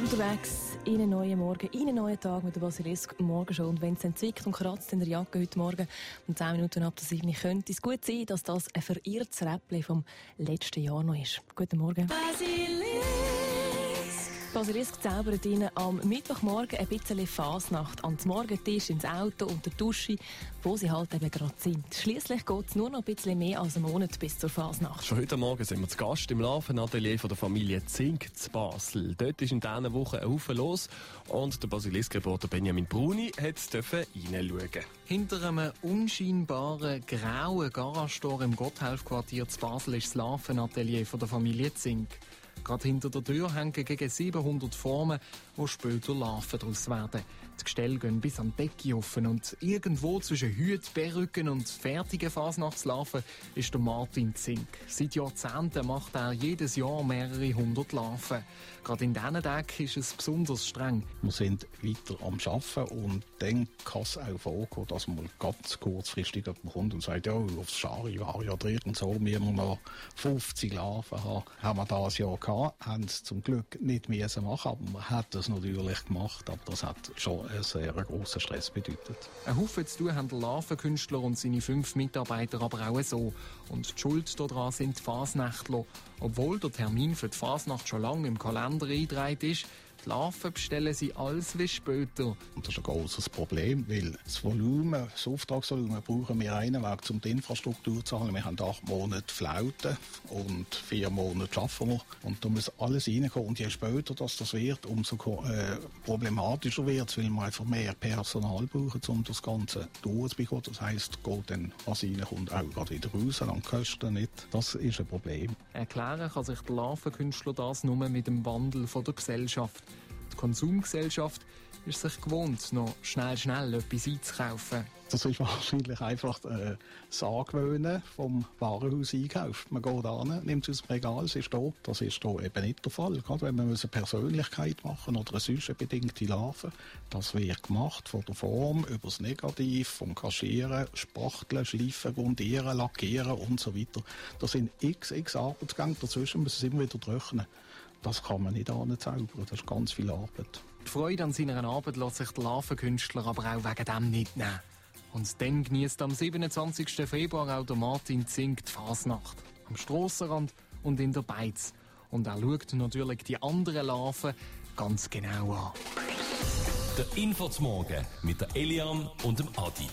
unterwegs in einen neuen Morgen, in einen neuen Tag mit der Basilisk Morgen schon. Und wenn es dann zwickt und kratzt in der Jacke heute Morgen und 10 Minuten ab der 7 könnte es gut sein, dass das ein verirrtes Räppchen vom letzten Jahr noch ist. Guten Morgen. Basilisk. Basilisk zaubert Ihnen am Mittwochmorgen ein bisschen Fasnacht ans Morgentisch, ins Auto und der Dusche, wo Sie halt eben gerade sind. Schliesslich geht es nur noch ein bisschen mehr als einen Monat bis zur Fasnacht. Schon heute Morgen sind wir zu Gast im Laufenatelier von der Familie Zink zu Basel. Dort ist in dieser Woche ein Haufen los und der Basilisk-Reporter Benjamin Bruni durfte reinschauen. Hinter einem unscheinbaren grauen Garagentor im Gotthelf-Quartier zu Basel ist das Laufenatelier von der Familie Zink. Gerade hinter der Tür hängen gegen 700 Formen, wo später Larven daraus werden. Die Gestelle gehen bis an die Decke offen und irgendwo zwischen Hüt, Perücken und fertigen Fasnachtslarven ist der Martin Zink. Seit Jahrzehnten macht er jedes Jahr mehrere hundert Larven. Gerade in diesen Tagen ist es besonders streng. Wir sind weiter am Arbeiten und dann kann es auch vorkommen, dass man ganz kurzfristig kommt und sagt, ja, aufs Scharijahr ja drin und so, wir noch 50 Larven haben. Haben wir das Jahr gehabt, haben es zum Glück nicht müssen machen, aber man hat das natürlich gemacht, aber das hat schon einen sehr grossen Stress bedeutet. Ein Haufen zu tun haben der Larvenkünstler und seine fünf Mitarbeiter aber auch so. Und die Schuld daran sind die Fasnächtler. Obwohl der Termin für die Fasnacht schon lange im Kalender eingetragen ist, die Larven bestellen sie alles wie später. Und das ist ein großes Problem, weil das Volumen, das Auftragsvolumen brauchen wir einen Weg, um die Infrastruktur zu zahlen. Wir haben acht Monate Flauten und vier Monate arbeiten wir. Und da muss alles reinkommen. Und je später das, das wird, umso äh, problematischer wird es, weil wir einfach mehr Personal brauchen, um das Ganze durchzubekommen. Das heisst, geht dann, was reinkommt, auch gerade wieder raus, dann Kosten nicht. Das ist ein Problem. Erklären kann sich der Larvenkünstler das nur mit dem Wandel von der Gesellschaft. Konsumgesellschaft ist sich gewohnt, noch schnell, schnell etwas einzukaufen. Das ist wahrscheinlich einfach äh, das Angewöhnen vom Warenhaus-Einkauf. Man geht an, nimmt es aus dem Regal, es ist da. Das ist da eben nicht der Fall. Gerade wenn man eine Persönlichkeit machen oder eine sonst bedingte Larve, das wird gemacht von der Form über das Negativ, vom Kaschieren, Spachteln, Schleifen, Grundieren, Lackieren und so weiter. Das sind x, x Arbeitsgänge dazwischen, müssen es immer wieder trocknen. Das kann man nicht anzaubern, das ist ganz viel Arbeit. Die Freude an seiner Arbeit lässt sich der Larvenkünstler aber auch wegen dem nicht nehmen. Und dann genießt am 27. Februar auch der Martin Zink die Fasnacht. Am Strassenrand und in der Beiz. Und er schaut natürlich die anderen Larven ganz genau an. Der Info zum Morgen mit der Elian und dem Adi.